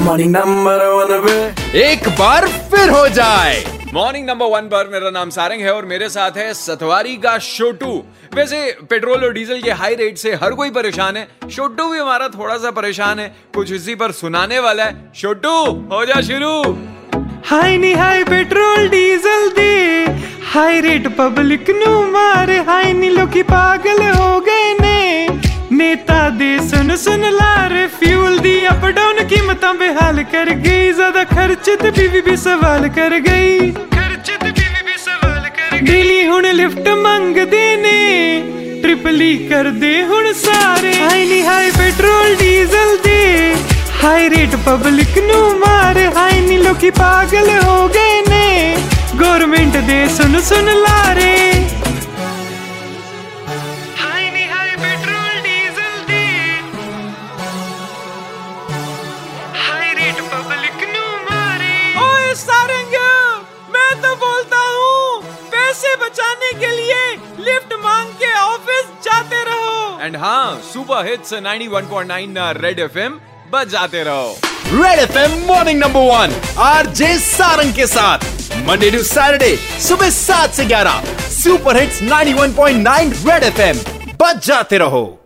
morning number one पे एक बार फिर हो जाए। मॉर्निंग नंबर वन पर मेरा नाम सारंग है और मेरे साथ है सतवारी का शोटू। वैसे पेट्रोल और डीजल के हाई रेट से हर कोई परेशान है। शोटू भी हमारा थोड़ा सा परेशान है। कुछ इसी पर सुनाने वाला है। शोटू हो जा शुरू। हाई नी हाई पेट्रोल डीजल दे। हाई रेट पब्लिक नो मारे ਨੇਤਾ ਦੇ ਸੁਨ ਸੁਨ ਲਾਰੇ ਫਿਊਲ ਦੀ ਅਪ ਡਾਊਨ ਕੀਮਤਾਂ ਬੇਹਾਲ ਕਰ ਗਈ। ਜ਼ਿਆਦਾ ਖਰਚ ਤੇ ਬੀਵੀ ਵੀ ਸਵਾਲ ਕਰ ਗਈ। ਖਰਚ ਤੇ ਬੀਵੀ ਵੀ ਸਵਾਲ ਕਰ ਗਈ। ਡੇਲੀ ਹੁਣ ਲਿਫਟ ਮੰਗਦੇ ਨੇ ਟ੍ਰਿਪਲੀ ਕਰਦੇ ਹੁਣ ਸਾਰੇ। ਹਾਈ ਨੀ ਹਾਈ ਪੈਟਰੋਲ ਡੀਜ਼ਲ ਦੇ ਹਾਈ ਰੇਟ ਪਬਲਿਕ ਨੂੰ ਮਾਰੇ। ਹਾਈ ਨੀ ਲੋਕੀ ਪਾਗਲ ਹੋ ਗਏ ਨੇ। ਗਵਰਨਮੈਂਟ ਦੇ ਸੁਨ ਸੁਨ ਲਾਰੇ। बचाने के लिए लिफ्ट मांग के ऑफ़िस जाते रहो। एंड हाँ सुपर हिट्स 91.9 रेड एफएम बजाते रहो। Red FM morning number one R J Sarang के साथ। मंडे टू सैटरडे सुबह सात से ग्यारह सुपर हिट्स 91.9 रेड एफएम बच जाते रहो।